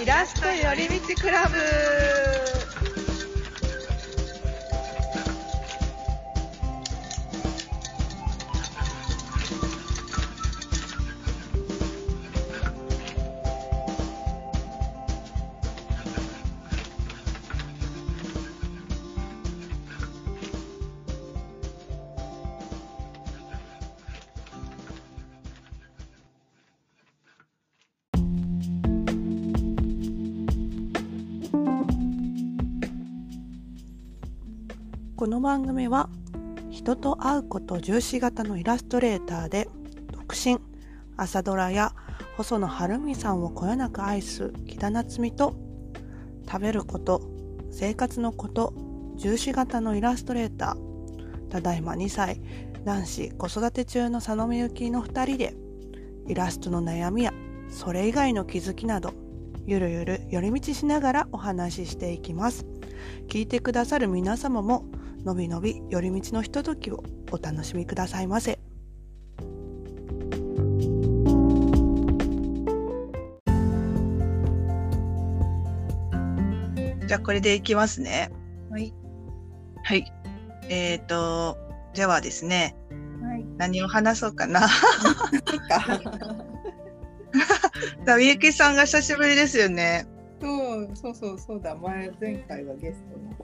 イラスト寄り道クラブこの番組は人と会うこと重視型のイラストレーターで独身朝ドラや細野晴美さんをこよなく愛す木田夏実と食べること生活のこと重視型のイラストレーターただいま2歳男子子育て中の佐野美幸の2人でイラストの悩みやそれ以外の気づきなどゆるゆる寄り道しながらお話ししていきます。聞いてくださる皆様ものびのび寄り道のひとときをお楽しみくださいませじゃあこれでいきますね。はい。はい。えっ、ー、と、ではですね、はい。何を話そうかな。みゆきさんが久しぶりですよね。そう、そうそうそうだ。前、前回はゲストの。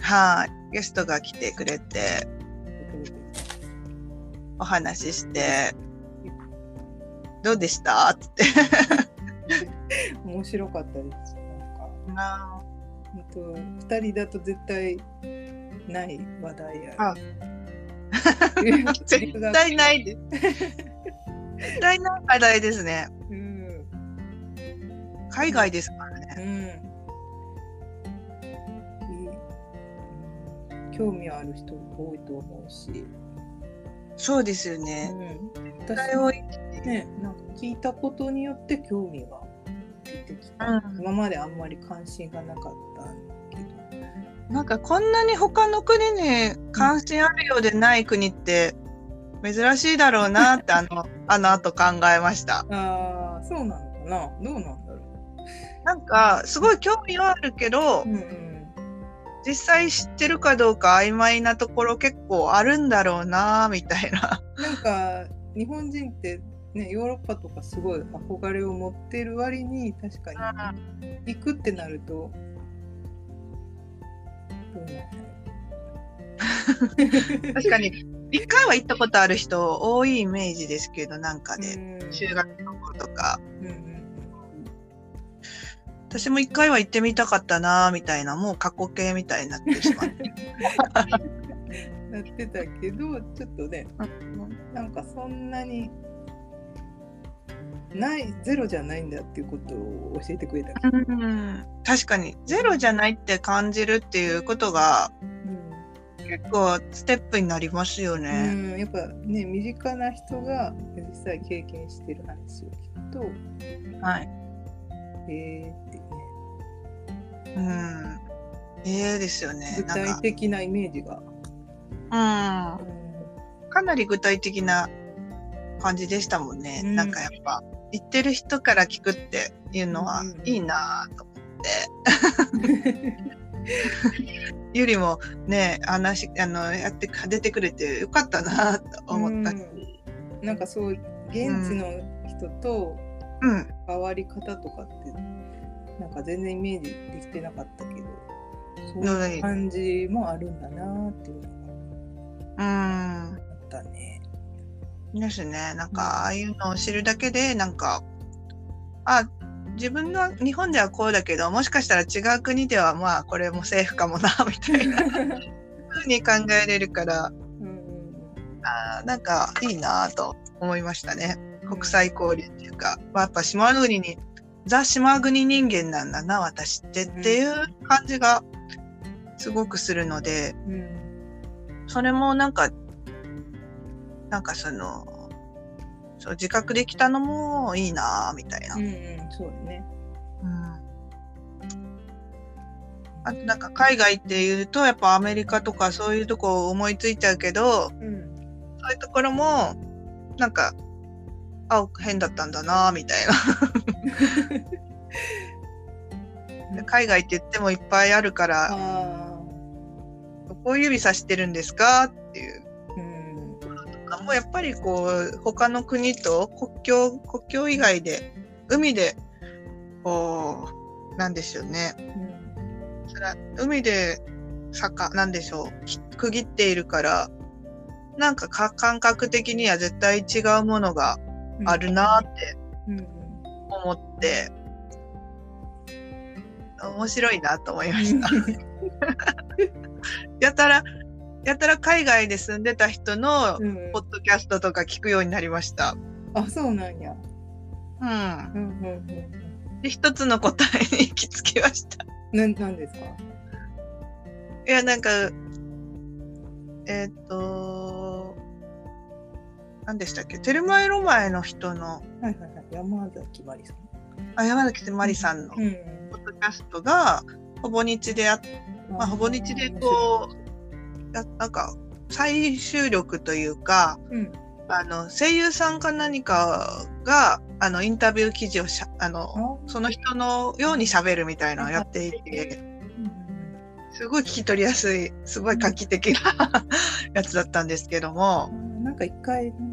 はい。ゲストが来てくれて、お話しして、どうでした？って。面白かったです。なんか、あ本当二人だと絶対ない話題や。あ 絶対ないです。絶対ない課題ですね。うん。海外ですからね。うん。興味ある人多いと思うし。そうですようね。ん。そ私れをね、なんか聞いたことによって興味が出てきた。うん今まであんまり関心がなかったけど。なんかこんなに他の国に関心あるようでない国って珍しいだろうなってあの、あの後考えました。ああ、そうなのかなどうなんだろなんかすごい興味はあるけどう。、うんうん。実際知ってるかどうか曖昧なところ結構あるんだろうなみたいな。なんか日本人ってねヨーロッパとかすごい憧れを持ってる割に確かに行くってなると確かに一回は行ったことある人多いイメージですけどなんかう。で、うん中学の頃とか。うんうん私も一回は行ってみたかったなみたいなもう過去形みたいになってしまって。うん、なってたけどちょっとねなんかそんなにないゼロじゃないんだっていうことを教えてくれた。うん確かにゼロじゃないって感じるっていうことがうん結構ステップになりますようね。ん、やっぱね身近な人が実際経験してる話を聞くとはい。えーうん。ええですよね。具体、的なイメージが。うん。うかなり具体的な感じでしたもんね。うんなんかやっぱ、言ってる人から聞くっていうのはうんいいなぁと思って。ゆりもね、話、あの、やって、出てくれてよかったなぁと思ったし。んなんかそう現地の人とうん。変わり方とかってなんか全然イメージできてなかったけどそういう感じもあるんだなっていうのがうん。あったね。ですね。なんか、ああいうのを知るだけで、なんか、あ、自分の日本ではこうだけど、もしかしたら違う国では、まあ、これもセーフかもな、みたいな ふうに考えれるから、うんあーなんかいいなと思いましたね。国際交流っていうか、まあ、やっぱ島国に、ザ・島国人間なんだな、私ってっていう感じがすごくするので、うんうんそれもなんか、なんかその、そう自覚できたのもいいなみたいな。うんうんそうだね。うんあとなんか海外っていうとやっぱアメリカとかそういうとこ思いついちゃうけどうんそういうところもなんかあ変だったんだなみたいなで 海外って言ってもいっぱいあるから、あどこ指さしてるんですか？っていう。ーうんもうやっぱりこう、他の国と国境、国境以外で、海で、こう、なんでしょうね。それは海で坂、なんでしょう。き区切っているから、なんかか感覚的には絶対違うものがうんあるなって思って、面白いなと思いました。やたら、やたら海外で住んでた人のうんポッドキャストとか聞くようになりました。あそうなんや。うん。うんうんうんで、一つの答えに行き着きました。なんなんですか？いや、なんか、えっ、と、何でしたっけ？テルマエロマエの人の、はいはいはい。山崎まりさん。あ山崎まりさんの。うん。ポッドキャストが、ほぼ日であっまあ、ほぼ日でこう、やなんか、最終力というか、う。うん。あの、声優さんか何かが、あの、インタビュー記事をしゃ、あの、あ。その人のように喋るみたいなのをやっていて、うんすごい聞き取りやすい、すごい画期的な やつだったんですけども、うん。なんか一回誰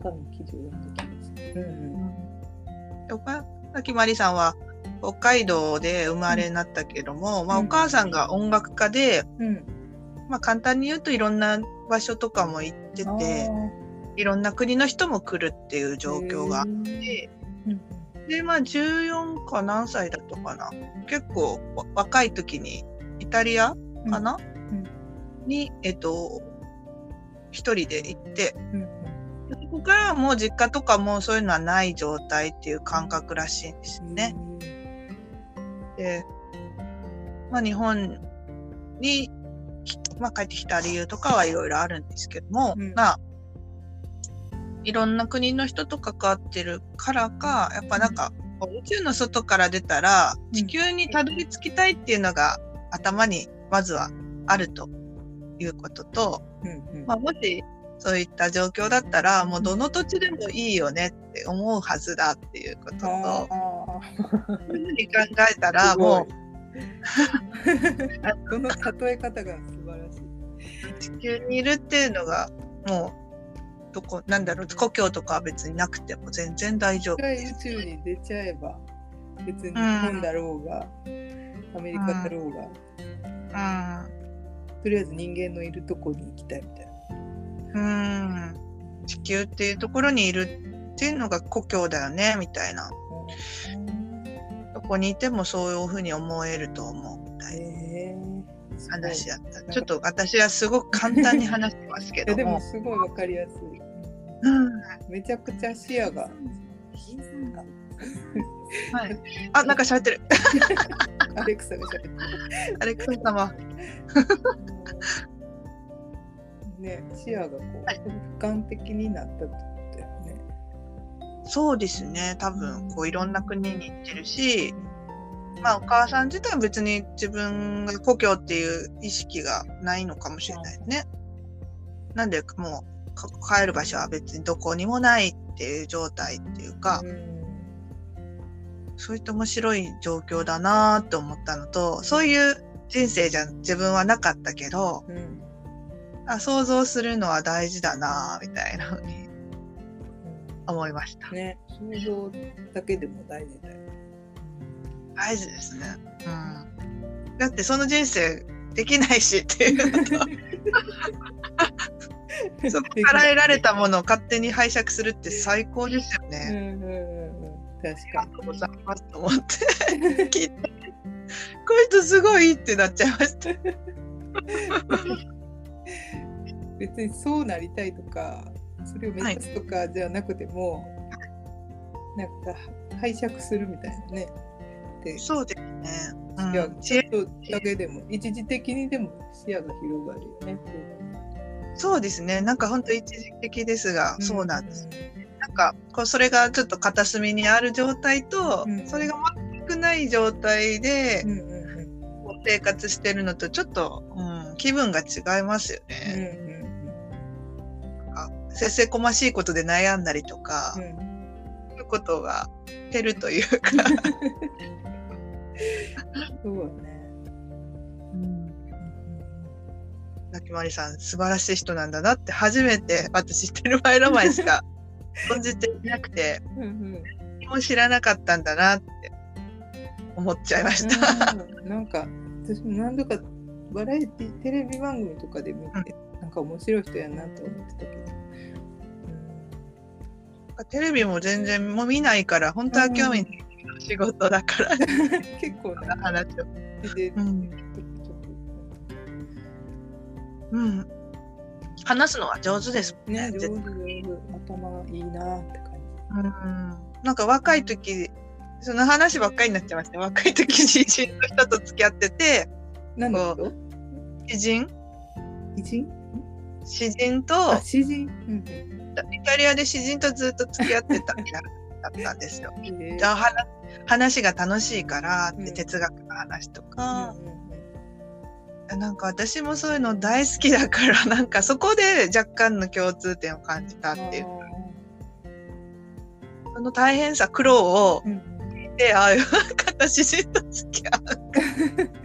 かの記事を読んだ気がする。うん岡崎まりさんは北海道で生まれになったけども、まあうんお母さんが音楽家で、うん。うん。まあ簡単に言うといろんな場所とかも行ってあて、ーいろんな国の人も来るっていう状況があって、うんで、まあ14か何歳だったかな。結構わ若い時にイタリアうんかな、んに、えっと、一人で行って、うんそこからはもう実家とかもそういうのはない状態っていう感覚らしいんですね。で、まあ日本に、きまあ帰ってきた理由とかはいろいろあるんですけども、うん。まあ、いろんな国の人と関わってるからか、やっぱなんか、宇宙の外から出たら、うん。地球にたどり着きたいっていうのが頭にまずはあるということと、うんうん。まあ、もしそういった状況だったら、もうどの土地でもいいよねって思うはずだっていうことと、あそういうふうに考えたあら、もうこ の例え方が素晴らしい。地球にいるっていうのが、もう、どこ、なんだろう、故郷とかは別になくても全然大丈夫。宇宙に出ちゃえば別に日本だろうが、アメリカだろうが、うん。とりあえず人間のいるとこに行きたいみたいな。うん。地球っていうところにいるっていうのが故郷だよね、みたいな。どこにいてもそういうふうに思えると思うみたいな話やった。いちょっと私はすごく簡単に話してますけいやでも。すごいわかりやすい。うん。めちゃくちゃ視野が。はい。あ、なんか喋ってる。アレクサが喋ってる。アレクサ様。ね、視野がこう、はい俯瞰的になったってことだよね。そうですね。多分、こういろんな国に行ってるし、まあお母さん自体は別に自分が故郷っていう意識がないのかもしれないね。なんでもうか帰る場所は別にどこにもないっていう状態っていうか、うんそういった面白い状況だなと思ったのと、そういう人生じゃ自分はなかったけど、うんあ想像するのは大事だなみたいなふうに思いました。ね、想像だけでも大事だよ。大事ですね。うん。だってその人生できないしっていうのと、そこから得られたものを勝手に拝借するって最高ですようんね。うんうんうん、確かありがとうございますと思って 聞いて、この人すごいってなっちゃいました。に。別にそうなりたいとか、それを目指すとかじゃなくても、なんか拝借するみたいなね。で、そうですね。いやうん、ちょっとだけでも、一時的にでも視野が広がるよね。そうですね。なんか本当一時的ですが、そうなんです。ん。なんかこうそれがちょっと片隅にある状態と、うんそれが全くない状態でうんうんうん生活してるのとちょっと、うん、気分が違いますようんね。うんなんかせせこましいことで悩んだりとか、うんいうことが減るというか、そうね。うん泣まりさん素晴らしい人なんだなって初めて私テルマエロマエしか 存じていなくてうんうん何も知らなかったんだなって思っちゃいました。うんなんか私も何度かバラエティテレビ番組とかで見て、なんか面白い人やなと思ってたけど、テレビも全然もう見ないから本当は興味ない仕事だから。うん。結構な話を。で、うん。うん、話すのは上手ですとね上手絶上手。頭いいなって感うん。なんか若い時その話ばっかりになっちゃいました。若い時知人の人と付き合っててじ。なんだけど知人？偉人？詩人とあ詩人、うんイタリアで詩人とずっと付き合ってたみたいだったんですよ。え。じゃあ話話が楽しいからってうん。哲学の話とか、なんか私もそういうの大好きだから なんかそこで若干の共通点を感じたっていう。その大変さ苦労をうんでああいう方詩人と付き合う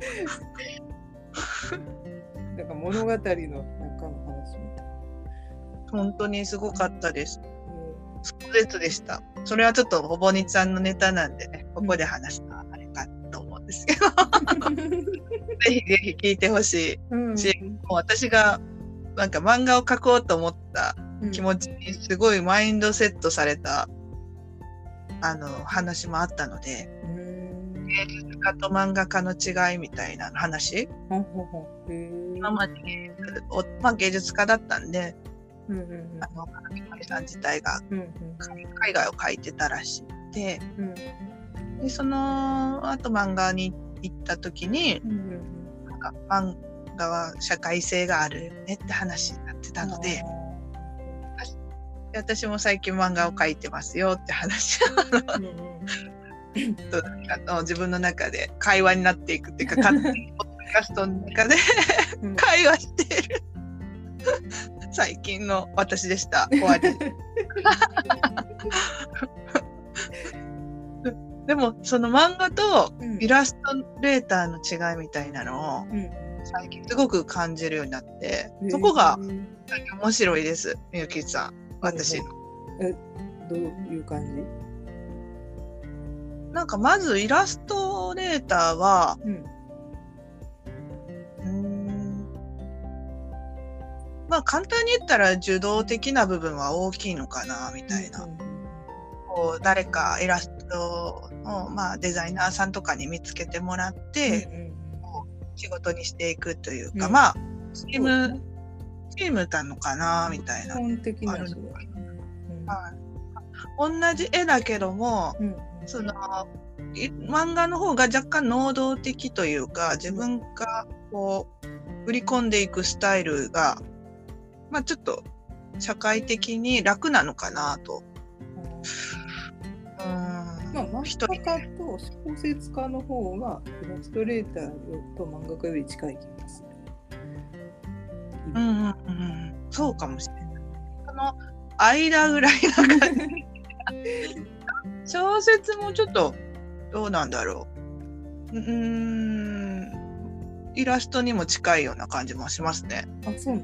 なんか物語の中の話みたい本当にすごかったです。な。壮絶でした。それはちょっとおぼにちゃんのネタなんでね、ここで話すのはあれかと思うんですけど、ぜひぜひ聞いてほしい。うんしもう私がなんか漫画を描こうと思った気持ちにすごいマインドセットされた、あの話もあったので、うん芸術家と漫画家の違いみたいな話、今まで芸術おまあ、芸術家だったんで、うんうんあの、金森さん自体が海外を描いてたらしくて、うんでその後漫画に行った時にうんうんなんか漫画は社会性があるよねって話になってたのでで私も最近漫画を描いてますよって話うあの自分の中で会話になっていくっていうか 勝手にポッドキャストの中でうん。会話している。最近の私でした。終わり。でもその漫画とうん。イラストレーターの違いみたいなのをうん。最近すごく感じるようになって、へえそこが面白いです、みゆきさん。私の。どういう感じ？なんかまずイラストレーターは、うんうーんまあ簡単に言ったら受動的な部分は大きいのかな、みたいな。こう誰かイラストの、まあ、デザイナーさんとかに見つけてもらって、うんうん仕事にしていくというか、うん。まあ、チーム、ね。チームなのかな、みたいな。基本的にはい。同じ絵だけども、うんそのい漫画の方が若干能動的というか自分がこう売り込んでいくスタイルが、まあ、ちょっと社会的に楽なのかなと。うんまあ、漫画家と小説家の方がイラストレーターと漫画家より近い気がする。うんうんうんうん、そうかもしれない。その間ぐらいな感じ。小説もちょっとどうなんだろう。うーん。イラストにも近いような感じもしますね。あ、そうな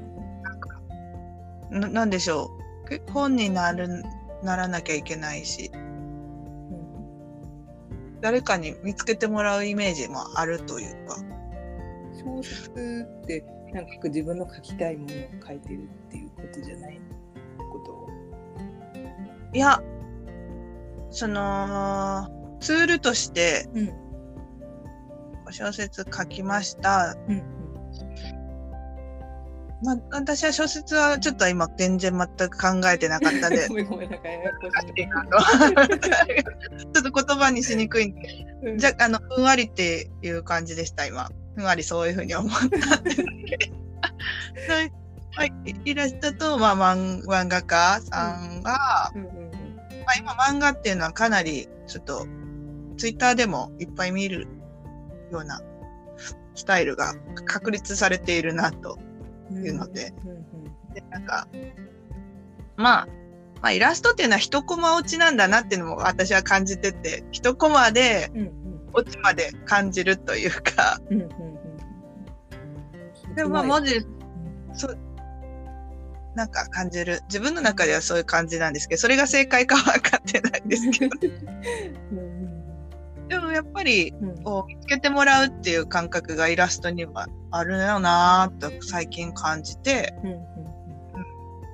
の？ななんでしょう。け本になるならなきゃいけないし。誰かに見つけてもらうイメージもあるというか。小説ってなんか自分の書きたいものを書いてるっていうことじゃない？こといやそのツールとしてうん。小説書きました、うんまあ、私は小説はちょっと今全然全く考えてなかった んで ちょっと言葉にしにくいんで。うん。じゃあのふんわりっていう感じでした今。ふんわりそういうふうに思ったんですけど。はい。はい。イラストと、まあ、漫漫画家さんが、うんまあ、今漫画っていうのはかなりちょっとツイッターでもいっぱい見るようなスタイルが確立されているなとうんいうので。うんうんでなんかまあまあ、イラストっていうのは一コマ落ちなんだなっていうのも私は感じてて、一コマでうん落ちまで感じるというか、うんうんうんうん。でもまあ文字、うん。そう、なんか感じる。自分の中ではそういう感じなんですけど、それが正解かは分かってないんですけど。うんでもやっぱり、こう見つけてもらうっていう感覚がイラストにはあるよなぁと最近感じて、うんうん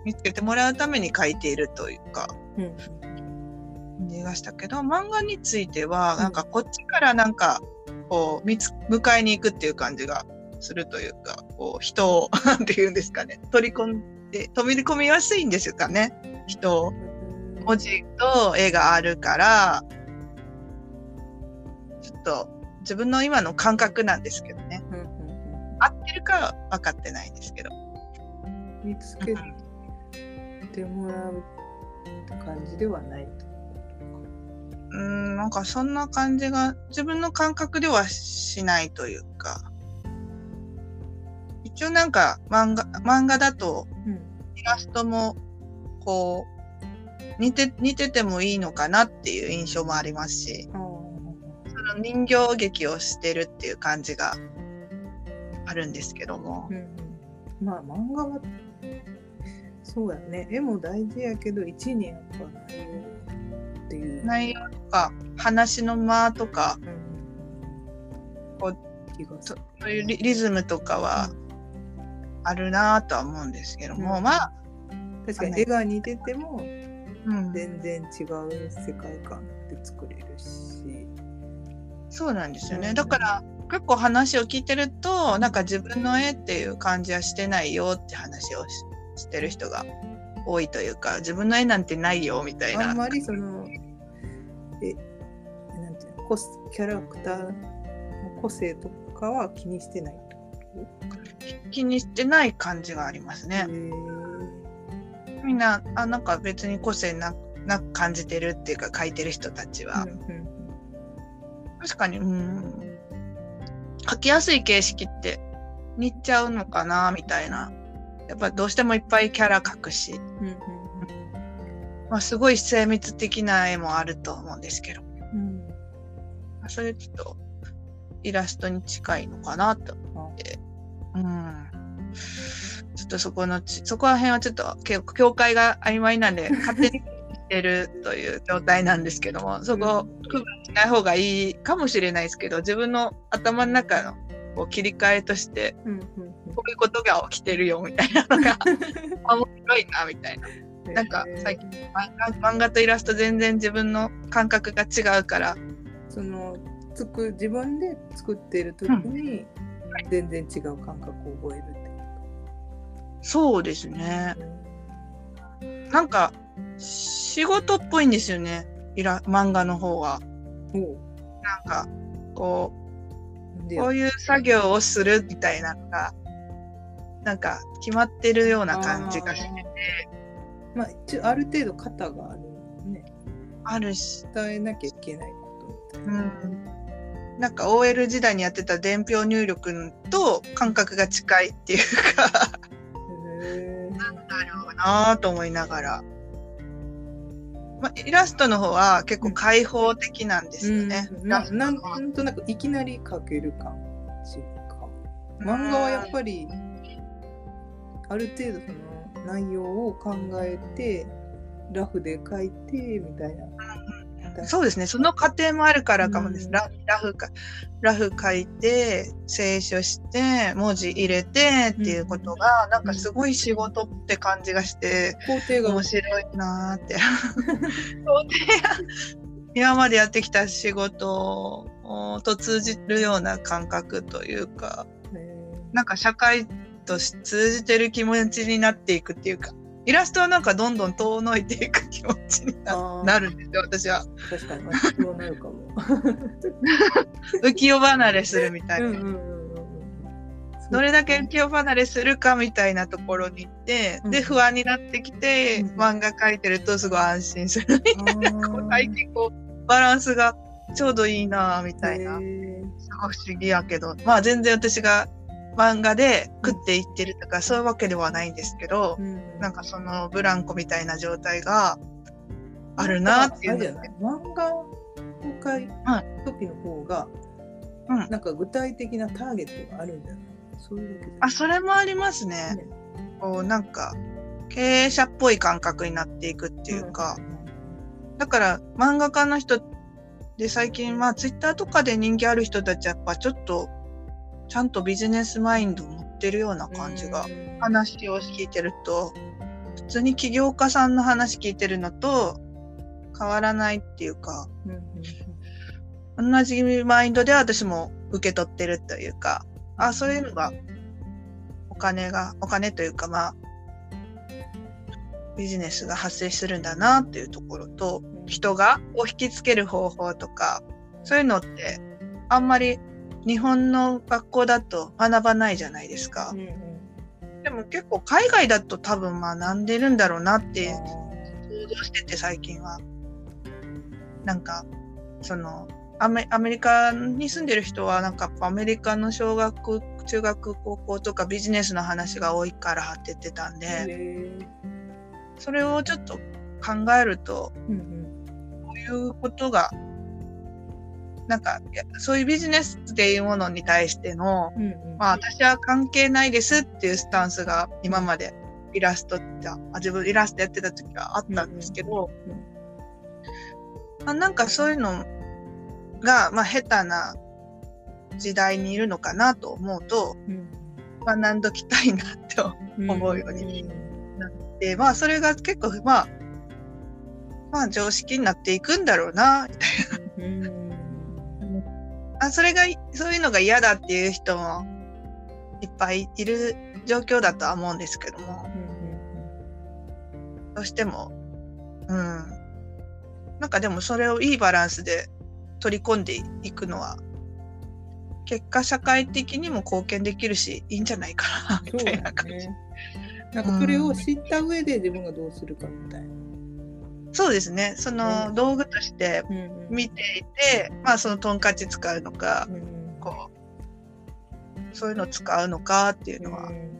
見つけてもらうために描いているというか、うんうん。感じがしたけど、漫画については、うん。なんかこっちからなんか、こう、見つ、迎えに行くっていう感じがするというか、こう、人を、なんて言うんですかね、取り込んで、飛び込みやすいんですかね、人を。文字と絵があるから、ちょっと自分の今の感覚なんですけどね。うんうん合ってるかは分かってないんですけど。うん見つけてもらうって感じではないと。うーん、なんかそんな感じが自分の感覚ではしないというか。一応なんか漫画、漫画だとうん。イラストもこう似て、似ててもいいのかなっていう印象もありますし、その人形劇をしてるっていう感じがあるんですけども。う。んうん、まあ漫画はそうやね。絵も大事やけど一年やっぱ内容っていう、内容とか話の間とかうん。こ気がすそういうリリズムとかはあるなぁとは思うんですけども、うんまあ、確かに絵が似ててもうん、全然違う世界観で作れるし。そうなんですよね。うんだから結構話を聞いてるとなんか自分の絵っていう感じはしてないよって話をししてる人が多いというか自分の絵なんてないよみたいな。あんまりそのえなんていうのキャラクターの個性とかは気にしてないってこ気にしてない感じがありますとね。みんなあなんか別に個性ななく感じてるっていうか描いてる人たちは、うんうん確かにうん。描きやすい形式って似ちゃうのかなみたいな。やっぱどうしてもいっぱいキャラ描くし、うんうんまあ、すごい精密的な絵もあると思うんですけど、うん。まあそれちょっとイラストに近いのかなとあ思って、うん。ちょっとそこのち、そこら辺はちょっとけ境界が曖昧なんで、勝手にしてるという状態なんですけども、そこ区分しない方がいいかもしれないですけど、自分の頭の中のこう切り替えとして、うんうんこういうことが起きてるよみたいなのが、あ面白いなみたいな。うんなんか最近漫画漫画とイラスト全然自分の感覚が違うから、そのつく自分で作ってる時に全然違う感覚を覚えるってそうですね。なんか、仕事っぽいんですよね。イラ、漫画の方は。なんか、こう、こういう作業をするみたいなのが、なんか、決まってるような感じがしてて、まあ、一応ある程度型があるね。あるし、伝えなきゃいけないことみたいな。うん。なんか OL 時代にやってた伝票入力と感覚が近いっていうか、なんだろうなぁと思いながら。まあ、イラストの方は結構開放的なんですよね。うんななんとなくいきなり描ける感じかも。漫画はやっぱりある程度その内容を考えてラフで描いてみたいな。そうですね。その過程もあるからかもです。うん。ララフか、ラフ書いて、清書して、文字入れてっていうことが、なんかすごい仕事って感じがして、工程が面白いなーって。工程が。今までやってきた仕事と通じるような感覚というか、へなんか社会とし通じてる気持ちになっていくっていうか、イラストはなんかどんどん遠のいていく気持ちになるんですよ、私は。ー確かに私そうなるかも。浮世離れするみたいな。うんうんうんうんどれだけ浮世離れするかみたいなところに行って、うんで、不安になってきて、うん漫画描いてるとすごい安心するみたいな。最近こう、バランスがちょうどいいなみたいな。すごい不思議やけど、まあ全然私が漫画で食っていってるとか、そういうわけではないんですけど、うん。なんかそのブランコみたいな状態があるなっていうので。あれじゃない漫画を書いは時の方が、うん。なんか具体的なターゲットがあるんじゃないそういうわけであ、それもありますね。ね。こうなんか経営者っぽい感覚になっていくっていうか、だから漫画家の人で最近まあツイッターとかで人気ある人たちはやっぱちょっとちゃんとビジネスマインドを持ってるような感じがうん。話を聞いてると普通に起業家さんの話聞いてるのと変わらないっていうかうんうん同じマインドで私も受け取ってるというかあそういうのがお金がお金というかまあビジネスが発生するんだなっていうところとうん人がを引きつける方法とかそういうのってあんまり日本の学校だと学ばないじゃないですかうん。うんでも結構海外だと多分学んでるんだろうなってあ想像してて最近は。なんかそのアメアメリカに住んでる人はなんかアメリカの小学中学高校とかビジネスの話が多いからって言ってたんーでそれをちょっと考えるとうんうんこういうことがなんかそういうビジネスっていうものに対してのうんうん。まあ私は関係ないですっていうスタンスが今までイラストって、あ自分イラストやってた時はあったんですけど、あなんかそういうのが、まあ下手な時代にいるのかなと思うと、うん。学んどきたいなって思うようにって、まあそれが結構、まあ、まあ常識になっていくんだろうな、みたいうんな。あそれが、そういうのが嫌だっていう人もいっぱいいる状況だとは思うんですけども。どうしても、うん。なんかでもそれをいいバランスで取り込んでいくのは、結果社会的にも貢献できるし、いいんじゃないかな、みたいな感じ。ね。なんかそれを知った上で自分がどうするかみたいな。そうですね。そのね道具としてうんうん見ていて、まあそのトンカチ使うのか、うんこう、そういうの使うのかっていうのは、うん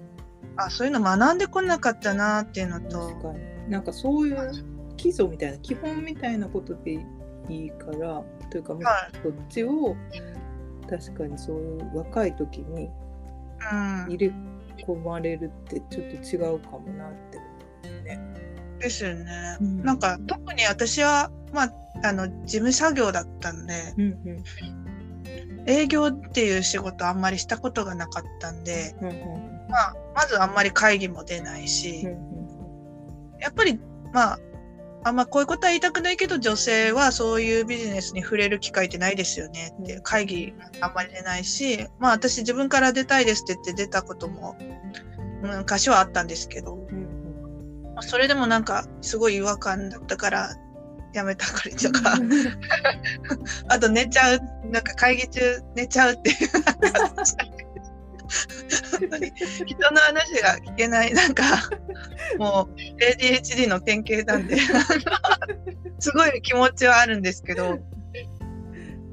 あ、そういうの学んでこなかったなっていうのと確、かに。なんかそういう基礎みたいな基本みたいなことでいいからというか、まあはそっちを確かにそういう若い時にうん入。れ込まれるってちょっと違うかもなって。ですよね。うん。なんか特に私は、まあ、あの、事務作業だったんで、うんうん。営業っていう仕事あんまりしたことがなかったんで、うんうんまあ、まずあんまり会議も出ないし、うんやっぱり、まあ、あんまこういうことは言いたくないけど、女性はそういうビジネスに触れる機会ってないですよねって会議あんまり出ないし、まあ私自分から出たいですって言って出たことも、うん昔はあったんですけど、それでもなんかすごい違和感だったから、やめたかりとか、あと寝ちゃう、なんか会議中寝ちゃうっていう。本当に人の話が聞けない、なんか、もう ADHD の典型なんで、すごい気持ちはあるんですけど、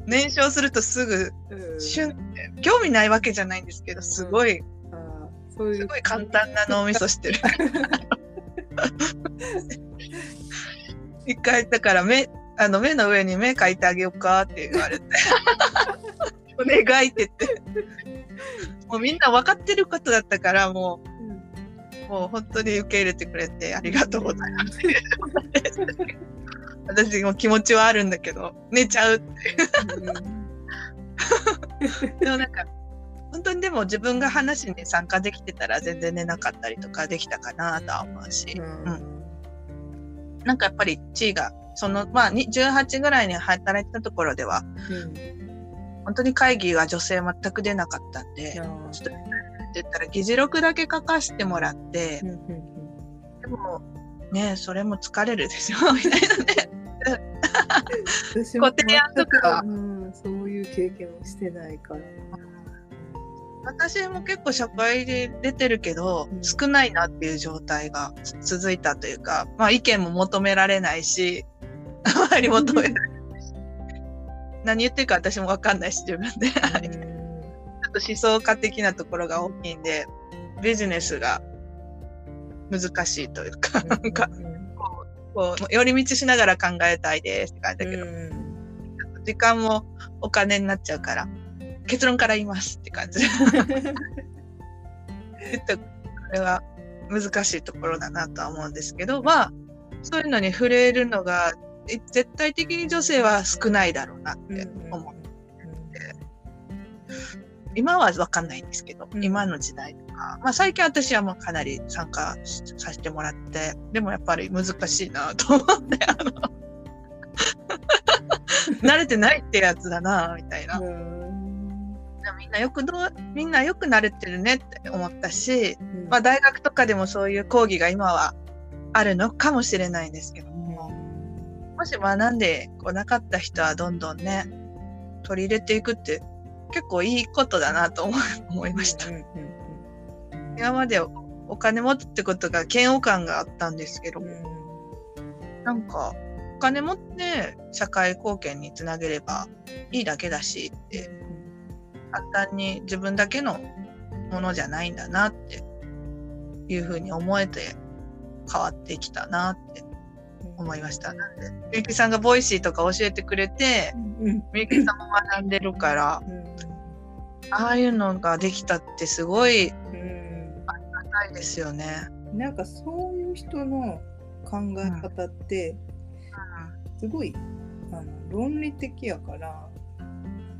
燃焼するとすぐ、うんシュンって、興味ないわけじゃないんですけど、すごい、すごい簡単な脳みそしてる。一回、だから目、あの目の上に目描いてあげようかって言われて。お願いって言って。もうみんな分かってることだったから、もう、もう本当に受け入れてくれてありがとうございます。私も気持ちはあるんだけど、寝ちゃう。でもなんか、本当にでも自分が話に参加できてたら全然寝なかったりとかできたかなとは思うし、うん。なんかやっぱり地位が、その、まあ、に18ぐらいに働いてたところでは、本当に会議が女性全く出なかったんで、ちょっとって言ったら議事録だけ書かせてもらって、でも、ねそれも疲れるでしょ？みたいなね。私もご提案とかうんそういう経験をしてないから。私も結構社会で出てるけど、うん。少ないなっていう状態が続いたというか、まあ意見も求められないし、周り求められない。し、何言ってるか私もわかんないし、自分で。だっと思想家的なところが大きいんで、ビジネスが難しいというか、なんか、こう、寄り道しながら考えたいですって感じだけど、時間もお金になっちゃうから、結論から言いますって感じ。言ったこれは難しいところだなとは思うんですけど、まあ、そういうのに触れるのが、絶対的に女性は少ないだろうなって思って、今はわかんないんですけど、今の時代とか、まあ最近私はもうかなり参加させてもらって、でもやっぱり難しいなと思って、あの 慣れてないってやつだな、みたいな。みんなよくどう、みんなよく慣れてるねって思ったし、うん、まあ大学とかでもそういう講義が今はあるのかもしれないんですけども、もし学んでこうなかった人はどんどんね、取り入れていくって結構いいことだなと思 いました。今までお金持つってことが嫌悪感があったんですけど、なんかお金持って社会貢献につなげればいいだけだしって簡単に自分だけのものじゃないんだなっていうふうに思えて変わってきたなって思いました。なんで、みゆきさんが Voicy とか教えてくれて、みゆきさんも学んでるから、ああいうのができたってすごいありがたいですよね。なんかそういう人の考え方って、すごいあの論理的やから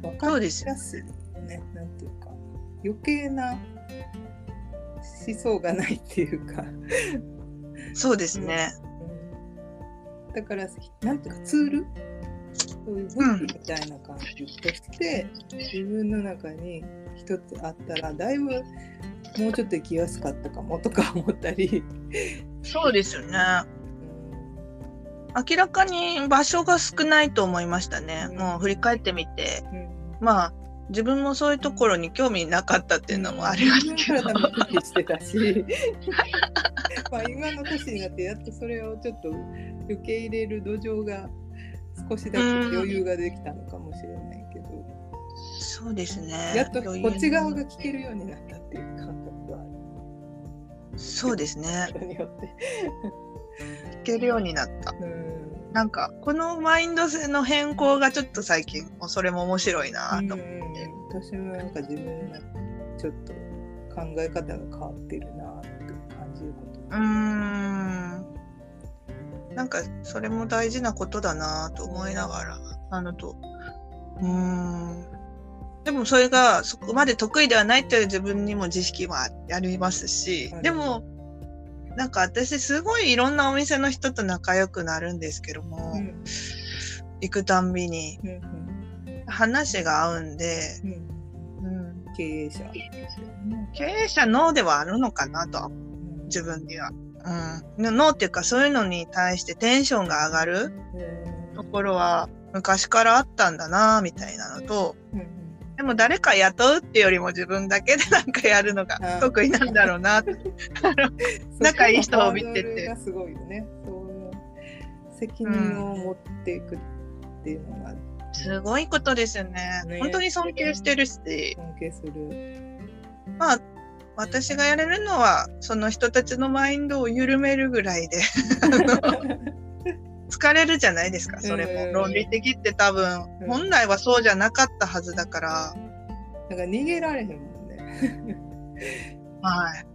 分かりやすいねなんていうか。余計な思想がないっていうか。そうですね、うん、だからなんていうかツール？そういう武器みたいな感じとして、うん、自分の中に一つあったらだいぶもうちょっと生きやすかったかもとか思ったり。そうですよね、明らかに場所が少ないと思いましたね、もう振り返ってみて、まあ自分もそういうところに興味なかったっていうのもありますけど。してたしまあ今の年になってやっとそれをちょっと受け入れる土壌が少しだけ余裕ができたのかもしれないけど、うそうですね。やっとこっち側が聞けるようになったっていう感覚はある。そうですね。聞けるようになった、うんなんかこのマインド性の変更がちょっと最近それも面白いなと思って、私もなんか自分のちょっと考え方が変わってるなって感じることうん。なんかそれも大事なことだなと思いながらあのと。うん。でもそれがそこまで得意ではないという自分にも自識はありますし、でもなんか私すごいいろんなお店の人と仲良くなるんですけども、うん、行くたんびに、話が合うんで、経営者。経営者脳ではあるのかなと。自分には、うん、脳っていうかそういうのに対してテンションが上がるところは昔からあったんだなみたいなのと、うんでも誰か雇うってよりも自分だけでなんかやるのが得意なんだろうな。仲いい人を見てて。すごいよね。責任を持っていくっていうのが、うん、すごいことですよね。ね本当に尊敬してるし。尊敬する。まあ私がやれるのはその人たちのマインドを緩めるぐらいで 疲れるじゃないですか、それも。論理的って多分、本来はそうじゃなかったはずだから。だから逃げられへんもんね。はい。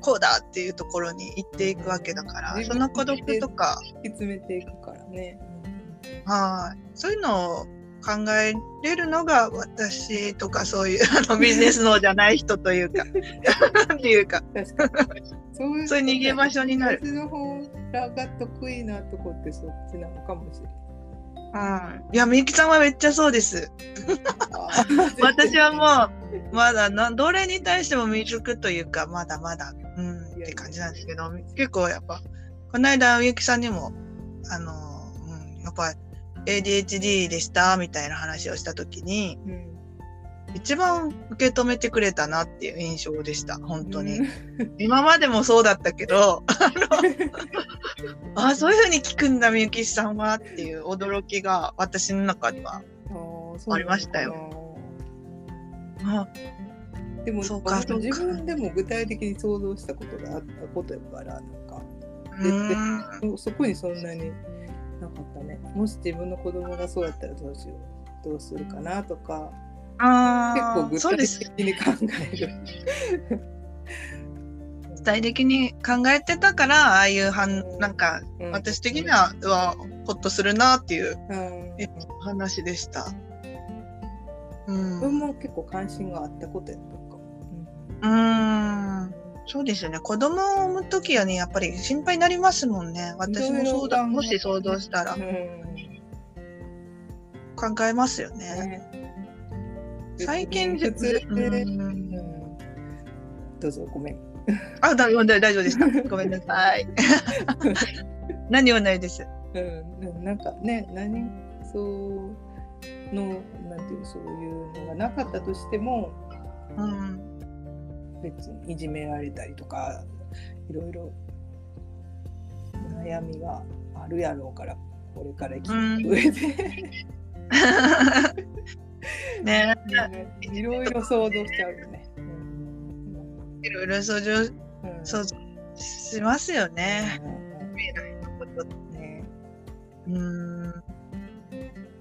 こうだっていうところに行っていくわけだから、その孤独とか。突き詰めていくからね。はい。そういうのを考えれるのが私とかそういうあのビジネス脳じゃない人というか っていうかそういう逃げ場所になる。の方らが得意なとこってそっちなのかもしれない。うん、いや、みゆきさんはめっちゃそうです。私はもう、まだな、どれに対しても未熟というか、まだまだ、うん、って感じなんですけど、結構やっぱ、この間、みゆきさんにも、あの、うん、やっぱ ADHD でしたみたいな話をしたときに、うん、一番受け止めてくれたなっていう印象でした、本当に。今までもそうだったけど、ああ、そういうふうに聞くんだ、みゆきさんはっていう驚きが私の中にはありましたよ。あでもそうか自分でも具体的に想像したことがあったことやからなんか。そこにそんなになかったね。もし自分の子供がそうやったらどうしようどうするかなとか結あ構具体ーそうです的に考える。具体的に考えてたからああいうはんなんかうん私的にはうわホッとするなっていううんえ話でした。うん自分も結構関心があったことやったかも。うーんそうですよね。子供を産むときはね、やっぱり心配になりますもんね。私もそうだ。いろいろもし想像したらうん考えますよね。ね最近普通どうぞごめん。あ、だ大大丈夫でした。ごめんなさい。何もないです？うん、なんかね何そうのなんていうそういうのがなかったとしてもうん。別にいじめられたりとかいろいろ悩みがあるやろうからこれから生きていく上で、ねねいろいろ想像しちゃうよね。うんいろいろ想像うん想像しますよね。うん未来のことって。ねうん。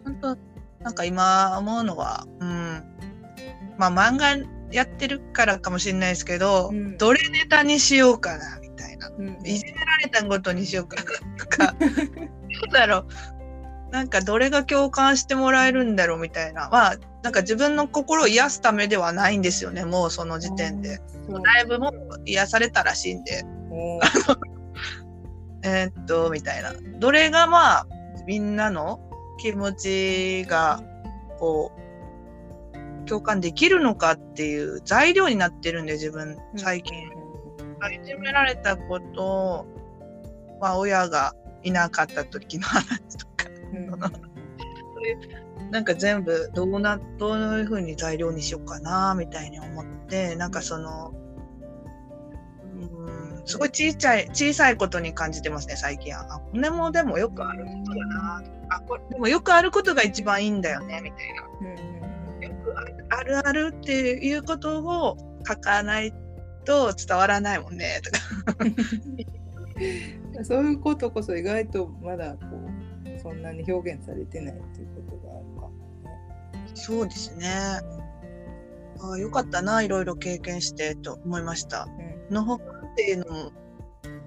本当なんか今思うのは、うん。まあ漫画やってるからかもしれないですけど、うんどれネタにしようかなみたいな。うんいじめられたことにしようかなとか、どうだろう。なんかどれが共感してもらえるんだろうみたいな。まあ、なんか自分の心を癒すためではないんですよね、もうその時点で。。そうだいぶもう癒されたらしいんで。お えーっと、みたいな。どれがまあ、みんなの気持ちが、こう、共感できるのかっていう材料になってるんで、自分、最近。いじめられたことを、まあ、親がいなかった時の話とか、うんなんか全部どうな、どういうふうに材料にしようかな、みたいに思って、なんかその、うん、すごい小さい、小さいことに感じてますね、最近は。あ、これもでもよくあることだな。あ、これ、でもよくあることが一番いいんだよね、みたいな。うんよくあるあるっていうことを書かないと伝わらないもんね、とか。そういうことこそ意外とまだこうそんなに表現されてないっていうことがあるかもそうですね。ね。ああ、よかったな、いろいろ経験してと思いました。うんのほかっていうのも、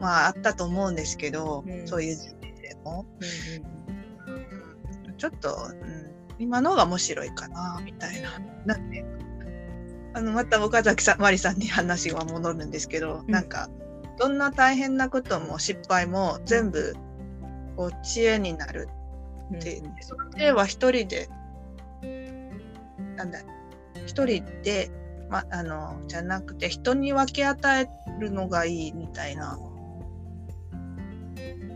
まああったと思うんですけど、うんそういう時期でも、うんうんちょっと、うん、今のが面白いかな、みたいな。なんで、あの、また岡崎さん、マリさんに話が戻るんですけど、うんなんか、どんな大変なことも失敗も全部、こう、知恵になるうんって、その知恵は一人で、なんだ、一人で、ま、あの、じゃなくて、人に分け与えるのがいいみたいな、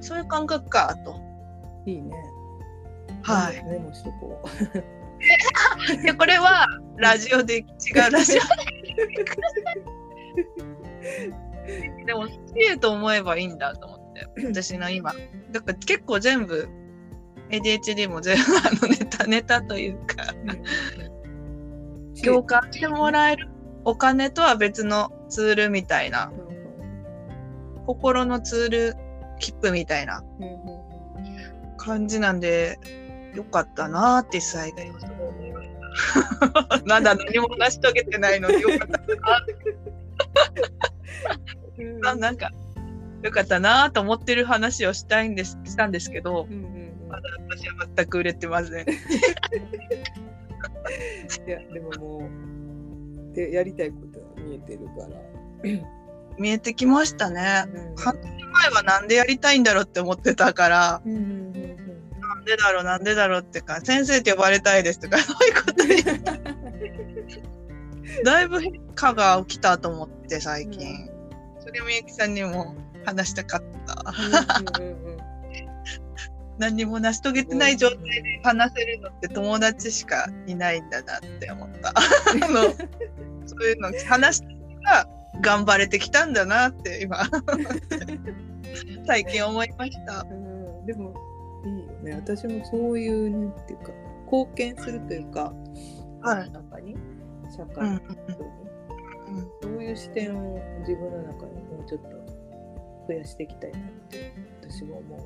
そういう感覚か、と。いいね。はい。メモしとこう。いや、これは、ラジオで、違う ラジオで。でも、知恵と思えばいいんだと思って、私の今。だから結構全部、ADHD も全部あのネタ、ネタというか、共感してもらえるお金とは別のツールみたいな、心のツール、切符みたいな感じなんで、よかったなーって最後に思いました。まだ何も成し遂げてないのによかったうんな。なんか、よかったなーと思ってる話をしたいんです、したんですけどう、んうんうんまだ私は全く売れてません。いやでももうでやりたいことは見えてるから。見えてきましたね。うん半年前はなんでやりたいんだろうって思ってたから、うんうんうんなんでだろう、なんでだろうってか、先生って呼ばれたいですとか、そういうことに、だいぶ変化が起きたと思って、最近。それをみゆきさんにも話したかった。うんうんうん何にも成し遂げてない状態で話せるのって友達しかいないんだなって思った。あ のそういうの話してから頑張れてきたんだなって今、最近思いました。うんでもいいよね私もそういうねっていうか貢献するというか、はい中に社会うんの人に、うんそういう視点を自分の中にもうちょっと増やしていきたいなって私は思う。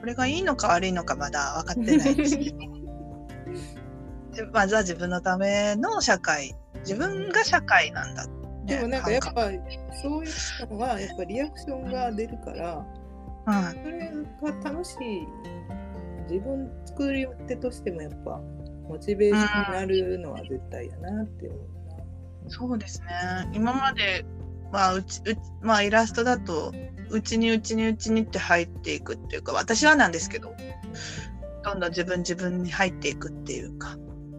これがいいのか悪いのかまだ分かってないですけどまずは自分のための社会。自分が社会なんだ、ね、でもなんかやっ感ぱそういうのはやっぱリアクションが出るから覚それが楽しい自分作り手としてもやっぱモチベーションになるのは絶対やなって思うな。うん、そうですね。今までまあうちうちまあイラストだとうちにうちにうちにって入っていくっていうか私はなんですけどどんどん自分自分に入っていくっていうか。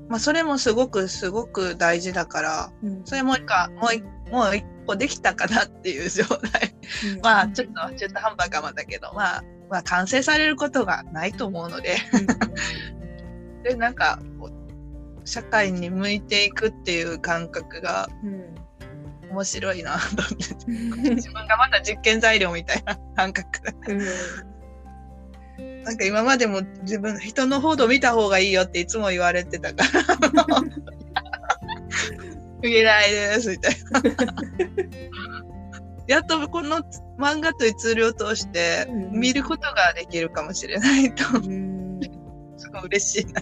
まあそれもすごくすごく大事だからうん。それもう一個もう一もう一個できたかなっていう 状態。うん。まあちょっと中途半端かもだけど、まあ、まあ完成されることがないと思うので、で、なんか、社会に向いていくっていう感覚がうん面白いな。と思って、自分がまだ実験材料みたいな感覚だ。うん。なんか今までも自分、人の報道見た方がいいよっていつも言われてたから、見えないです、みたいな。やっとこの漫画というツールを通してうん。見ることができるかもしれないと、うん。すごい嬉しいな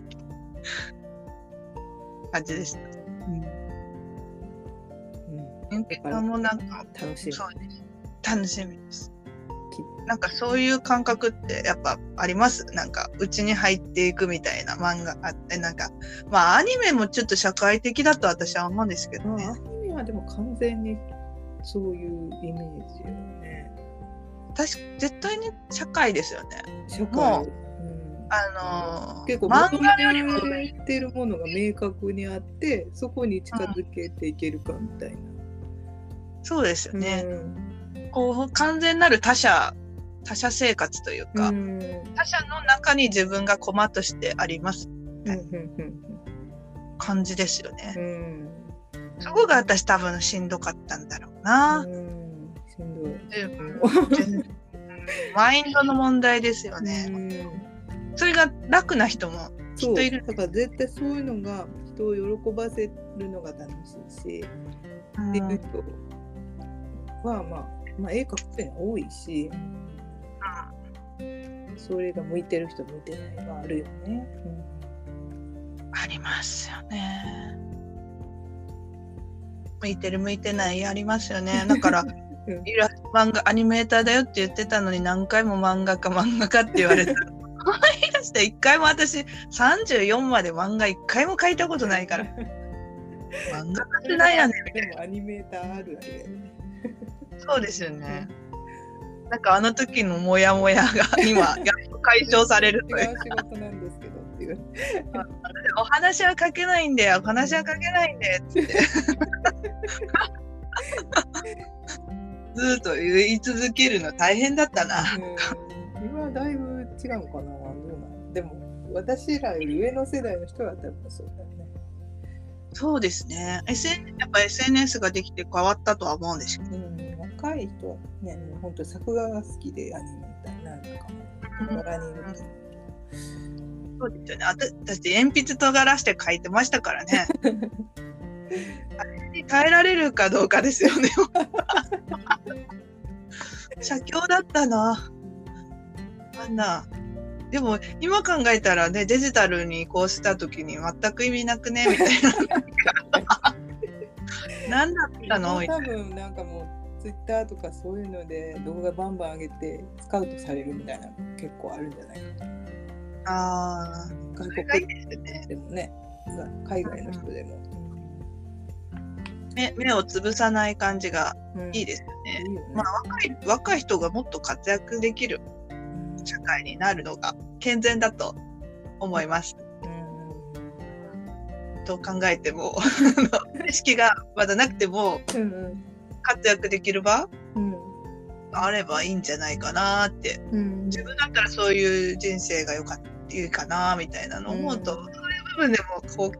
感じでした。うん鉛筆もなんか楽しい。そうです楽しみです。なんかそういう感覚ってやっぱあります？なんかうちに入っていくみたいな漫画あってなんかまあアニメもちょっと社会的だと私は思うんですけどねあアニメはでも完全にそういうイメージよね。確か絶対に社会ですよね社会あのー結構漫求画よりもめてるものが明確にあってそこに近づけていけるかみたいな。そうですよね、うん。こう完全なる他者他者生活というか、うん。他者の中に自分がコマとしてあります。感じですよね。う。ん。そこが私多分しんどかったんだろうな。うんしんどい。でマインドの問題ですよね。うん。それが楽な人もきっといる。だから絶対そういうのが人を喜ばせるのが楽しいし、っていう人は、まあ、まあ絵描く人多いし、それが向いてる人向いてないはあるよね。ありますよね。向いてる向いてないありますよね。だから うんイラ漫画アニメーターだよって言ってたのに何回も漫画家漫画家って言われた。思い出して一回も私34まで漫画一回も描いたことないから。漫画家ってないやねんみアニメーターあるあるね。な。そうですよね。なんかあの時のモヤモヤが 今やっと解消されるという仕事なんですけどっていう。お話は書けないんだよ、お話は書けないんだよって。ずーっと言い続けるの大変だったな。うん今はだいぶ違うのかなどうなん？でも私ら上の世代の人は多分そうだよね。そうですね。SN やっぱ SNS ができて変わったとは思うんですけど。うん、若い人はね、もう本当作画が好きでアニメーターになるのかも。バラにいるけどそうですよね。あた私、鉛筆尖らして書いてましたからね。あれに耐えられるかどうかですよね。写経だったな。あんな。でも今考えたらね、デジタルに移行した時に全く意味なくねみたいな。何だったの？みたい多分なんかもうツイッターとかそういうので動画バンバン上げてスカウトされるみたいなの結構あるんじゃない？か。ああ、そ外国でもね、海外の人でも。目目を潰さない感じがうんいいですよね。いいよねまあ若い若い人がもっと活躍できるうん社会になるのが健全だと思います。どう考えても 知識がまだなくてもうんうん活躍できる場？うん。があればいいんじゃないかなって。うん。自分だったらそういう人生がよかったいいかなみたいなのを思うと、うん。そういう部分でもこ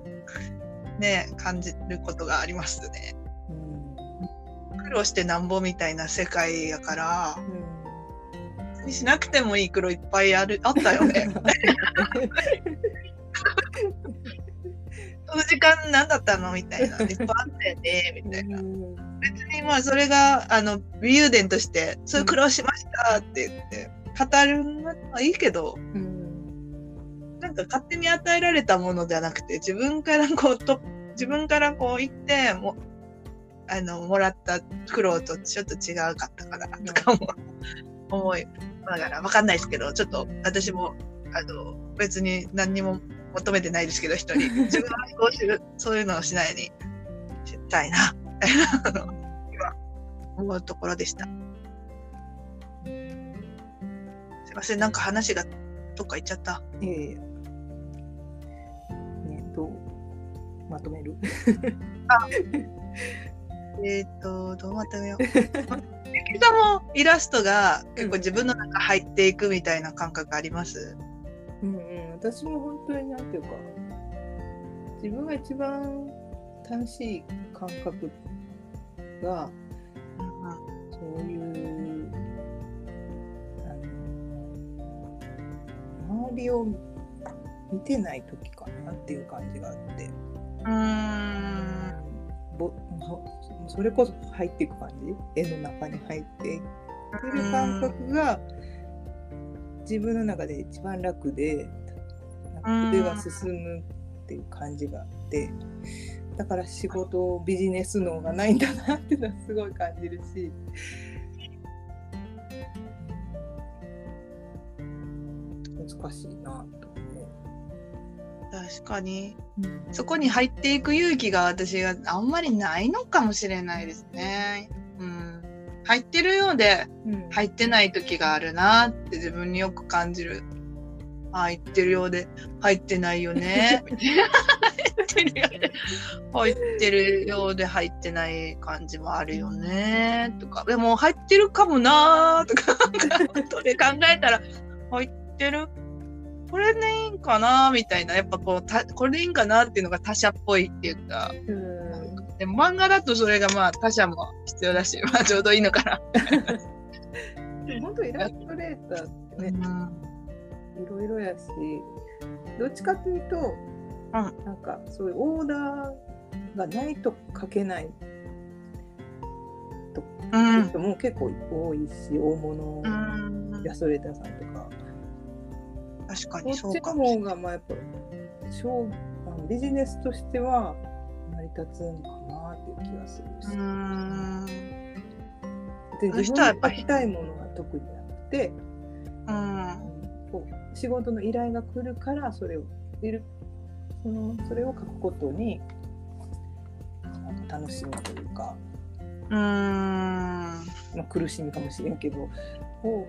うね感じることがありますね。うん。苦労してなんぼみたいな世界やからうん。しなくてもいい苦労いっぱいあるあったよね。その時間何だったのみたいな。いっぱいあったよねみたいな。別にまあそれがあの武勇伝としてそういう苦労しましたって言って語るのはいいけど、なんか勝手に与えられたものではなくて自分からこうと自分からこう言ってもあのもらった苦労とちょっと違うかったかなとかも思いながらわかんないですけどちょっと私もあの別に何にも求めてないですけど人に。自分はこうするそういうのをしないようにしたいな 今思うところでした。すいませんなんか話がどっか行っちゃった。ええ。ねどうまとめる。えっ、とどうまとめよう。ゆきもイラストが結構自分の中入っていくみたいな感覚あります、うんうん私も本当になんていうか自分が一番楽しい感覚がそういう周りを見てない時かなっていう感じがあって。うーん。ぼそそれこそ入っていく感じ？絵の中に入って。いってる感覚が自分の中で一番楽で筆が進むっていう感じがあってだから仕事ビジネス脳がないんだなっていうのはすごい感じるし。難しいなと確かに思う。そこに入っていく勇気が私があんまりないのかもしれないですね。うん、入ってるようでうん入ってない時があるなって自分によく感じる。入ってるようで入ってないよね。入ってるようで入ってない感じもあるよね。とかでも入ってるかもなーとか後で考えたら入ってるこれでいいんかなみたいなやっぱこうたこれでいいんかなっていうのが他者っぽいっていうかうんでも漫画だとそれがまあ他者も必要だし、まあ、ちょうどいいのかな。でも本当イラストレーターってね、いろいろやしどっちかというと、なんかそういうオーダーがないと書けない。うん。人も結構多いし大物うん。イラストレーターさんとか、確かにそうかもの方がまあやっぱ商あのビジネスとしては成り立つのかなっていう気がするし、うん。で自分が人はやっぱり書きたいものが特になくて、うん仕事の依頼が来るからそれをいるそのそれを書くことに楽しみというか、うん。まあ、苦しみかもしれんけどを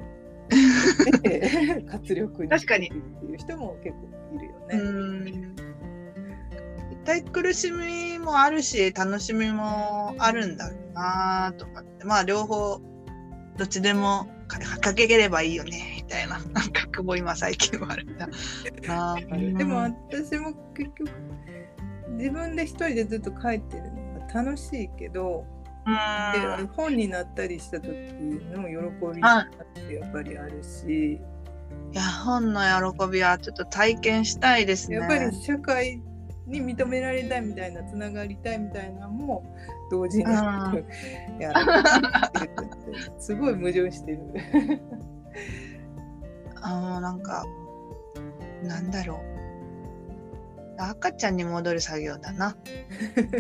で 活力にっていう人も結構いるようね。ん。絶対苦しみもあるし楽しみもあるんだろうなとかって。まあ両方どっちでもかかければいいよねみたいな。感覚も今最近はある んだなでも私も結局自分で一人でずっと書いてるのが楽しいけど、で本になったりした時の喜びってやっぱりあるし、いや本の喜びはちょっと体験したいですね。やっぱり社会に認められたいみたいなつながりたいみたいなのも同時にうん。やるすごい矛盾してる。あのなんかなんだろう。赤ちゃんに戻る作業だな。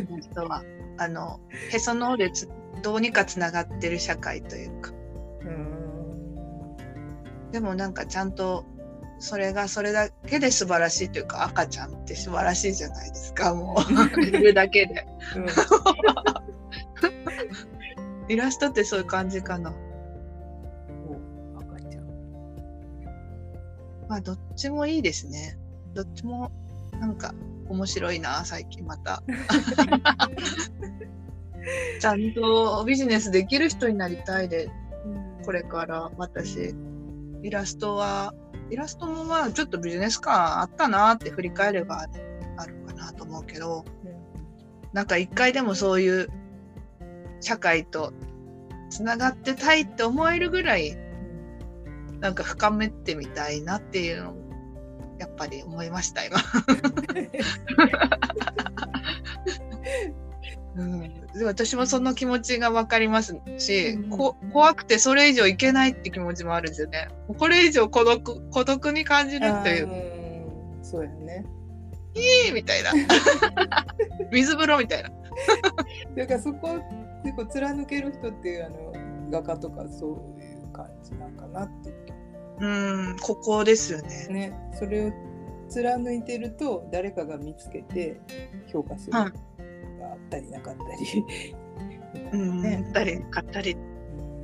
本当は。あのへその緒でつどうにかつながってる社会というか。うん。でもなんかちゃんとそれがそれだけで素晴らしいというか赤ちゃんって素晴らしいじゃないですかもう。いるだけで。イラストってそういう感じかな。赤ちゃん。まあどっちもいいですね。どっちもなんか面白いな最近また。ちゃんとビジネスできる人になりたいでこれから私。イラストはイラストもまあちょっとビジネス感あったなって振り返ればあるかなと思うけどなんか一回でもそういう社会とつながってたいって思えるぐらいなんか深めてみたいなっていうのやっぱり思いました今、うん、で私もその気持ちが分かりますし、うん。こ怖くてそれ以上いけないって気持ちもあるんですよね。これ以上孤独孤独に感じるっていう。うんそうやね。いいみたいな。水風呂みたいな。だからそこを結構貫ける人っていうあの画家とかそういう感じなんかなっていう。うんここですよね。ね。それを貫いてると誰かが見つけて評価する。のがはい。あったりなかったり。うん、ね。買ったり買ったり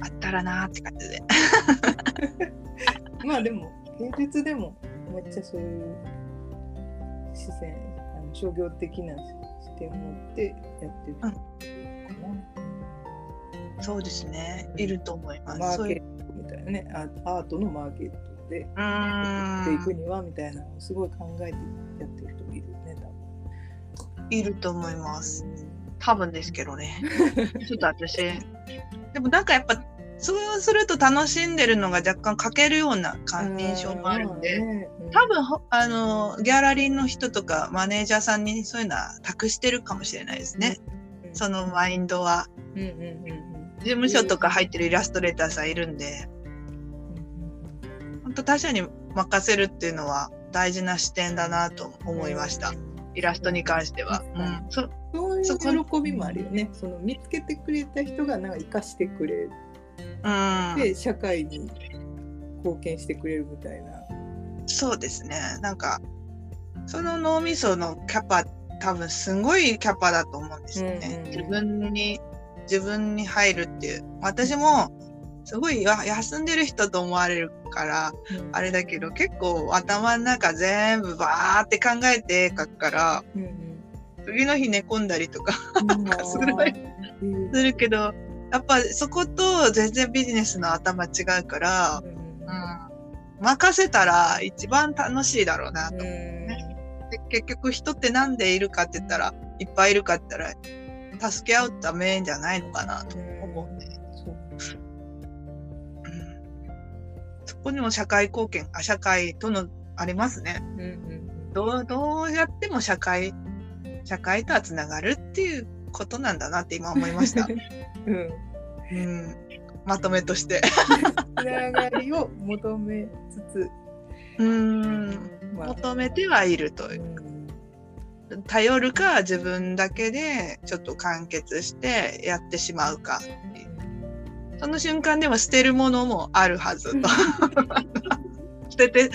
あったらなーって感じで。まあでも芸術でもめっちゃそういう視線あの商業的な視点を持ってやってる人かな。そうですね。いると思います。マーケットみたいなね。アアートのマーケットでうやっていくんにはみたいなのをすごい考えてやってる人もいるよねいると思います多分。ですけどね。ちょっと私。でもなんかやっぱそうすると楽しんでるのが若干欠けるような感印象もあるんで、多分ほあのギャラリーの人とかマネージャーさんにそういうのは託してるかもしれないですね、うんそのマインドは。うんうんうんうん。事務所とか入ってるイラストレーターさんいるんで。本当他者に任せるっていうのは大事な視点だなと思いました、イラストに関しては、うんうん、そそういう喜びもあるよね。その見つけてくれた人がなんか生かしてくれうんて、社会に貢献してくれるみたいな。そうですね。なんか、その脳みそのキャパ、多分すごいキャパだと思うんですよね。うんうんうん自分に、自分に入るっていう。私も、すごいや休んでる人と思われるから、あれだけど、結構頭の中全部バーって考えて書くから、うんうん。次の日寝込んだりとかうん。すごいうん。するけど、やっぱそこと全然ビジネスの頭違うから、うん、任せたら一番楽しいだろうなと。で結局人ってなんでいるかって言ったらいっぱいいるかって言ったら助け合うためじゃないのかなと思うんこにも社会貢献あ社会とのありますね。うんうんどうどうやっても社会社会とはつながるっていうことなんだなって今思いました、うん。うん、まとめとして。つながりを求めつつ、うん。まあ。求めてはいるという。うん頼るか自分だけでちょっと完結してやってしまうかっていうその瞬間でも捨てるものもあるはずと。捨てて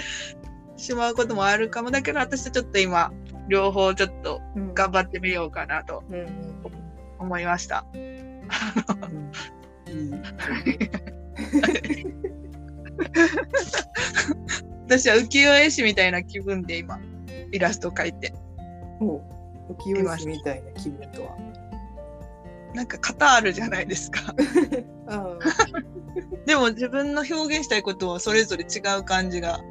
しまうこともあるかもだけど私はちょっと今両方ちょっとうん。頑張ってみようかなと思いました。私は浮世絵師みたいな気分で今イラスト描いてもう浮世絵師みたいな気分とは。なんか型あるじゃないですか。あでも自分の表現したいことはそれぞれ違う感じがあ、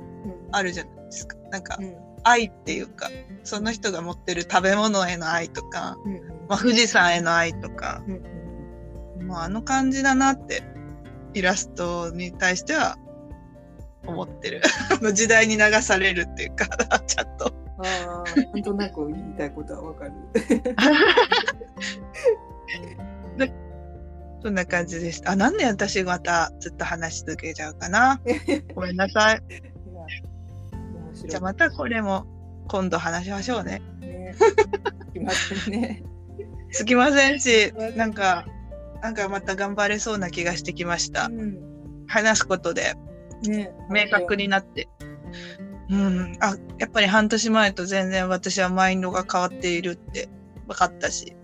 あるじゃないですか。なんかうん。愛っていうかその人が持ってる食べ物への愛とか、まあ、富士山への愛とか、うまあ、あの感じだなってイラストに対しては思ってる。あの時代に流されるっていうか ちゃんと。ああ、なんとなく言いたいことはわかる。そんな感じでしたあなんで私またずっと話し続けちゃうかな ごめんなさいいじゃあまたこれも今度話しましょうねね。い ますね。つきませんしなんかなんかまた頑張れそうな気がしてきましたうん。話すことでね。明確になって。うん、あやっぱり半年前と全然私はマインドが変わっているって分かったし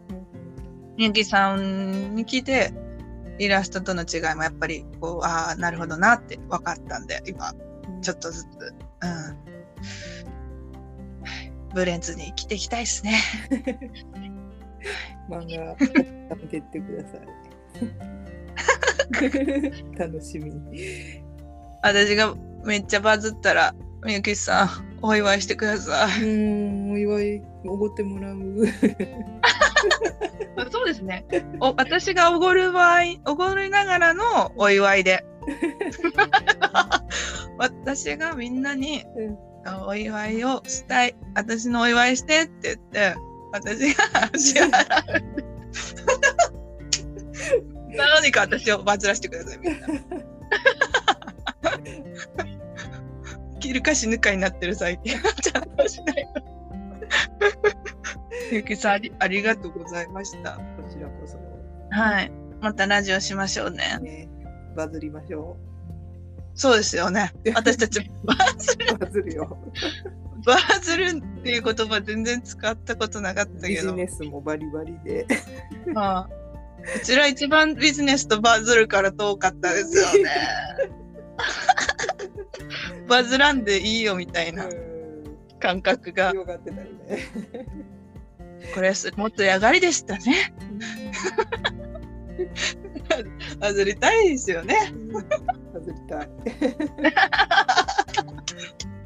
うん。みゆきさんに聞いてイラストとの違いもやっぱりこうああなるほどなって分かったんで今ちょっとずつ、うん、ブレンズに生きていきたいですね。漫画見てってください。楽しみに。私がめっちゃバズったらみゆきさんお祝いしてください。うん、お祝いおごってもらう。そうですね。お私がおごる場合、おごりながらのお祝いで。私がみんなにうんお祝いをしたい。私のお祝いしてって言って、私が 支払う。なのにか私をバズらせてください、みんな。生きるか死ぬかになってる最近。ちゃんとしないと。ゆきさんあり、ありがとうございました。こちらこそ、はい。またラジオしましょうね。ね、バズりましょそうですよね。私たちバズる、う。バズるよ。バズるっていう言葉全然使ったことなかったけど。ビジネスもバリバリで。まあ、うちら一番ビジネスとバズるから遠かったですよね。バズらんでいいよみたいな感覚が。広がってたよね。これすもっとやがりでしたね。バズりたいですよね。バズりたい。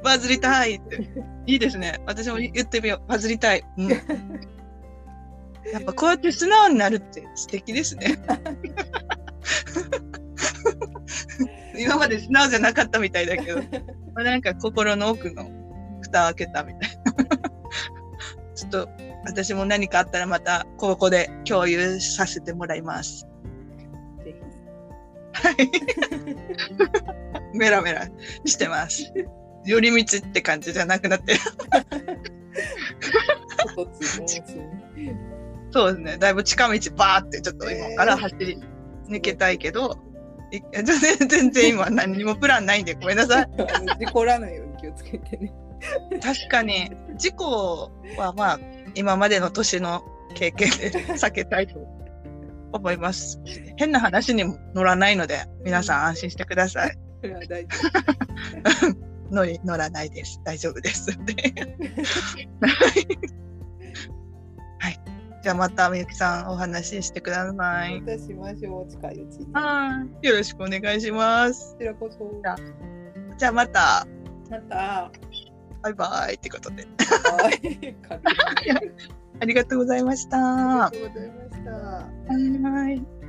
バズりたいって。いいですね。私も言ってみよう。バズりたい。うん。やっぱこうやって素直になるって素敵ですね。今まで素直じゃなかったみたいだけど、まあなんか心の奥の蓋を開けたみたいな。ちょっと私も何かあったらまたここで共有させてもらいます。ぜひ。はい。メラメラしてます。寄り道って感じじゃなくなってる。そうですね。だいぶ近道バーってちょっと今から走り抜けたいけど、い全然 全然今何にもプランないんでごめんなさい。事故らないように気をつけてね。確かに事故はまあ今までの年の経験で避けたいと思います。変な話にも乗らないので皆さん安心してください。乗り乗らないです。大丈夫です。で はい。じゃあまたみゆきさんお話ししてくださ夫。い。またしましょう。近いうちに。こはい。よろしくお願いします。ちらこそ。じゃあまた。また。バイバイってことで。ありがとうございました。あはりがとうございました。い。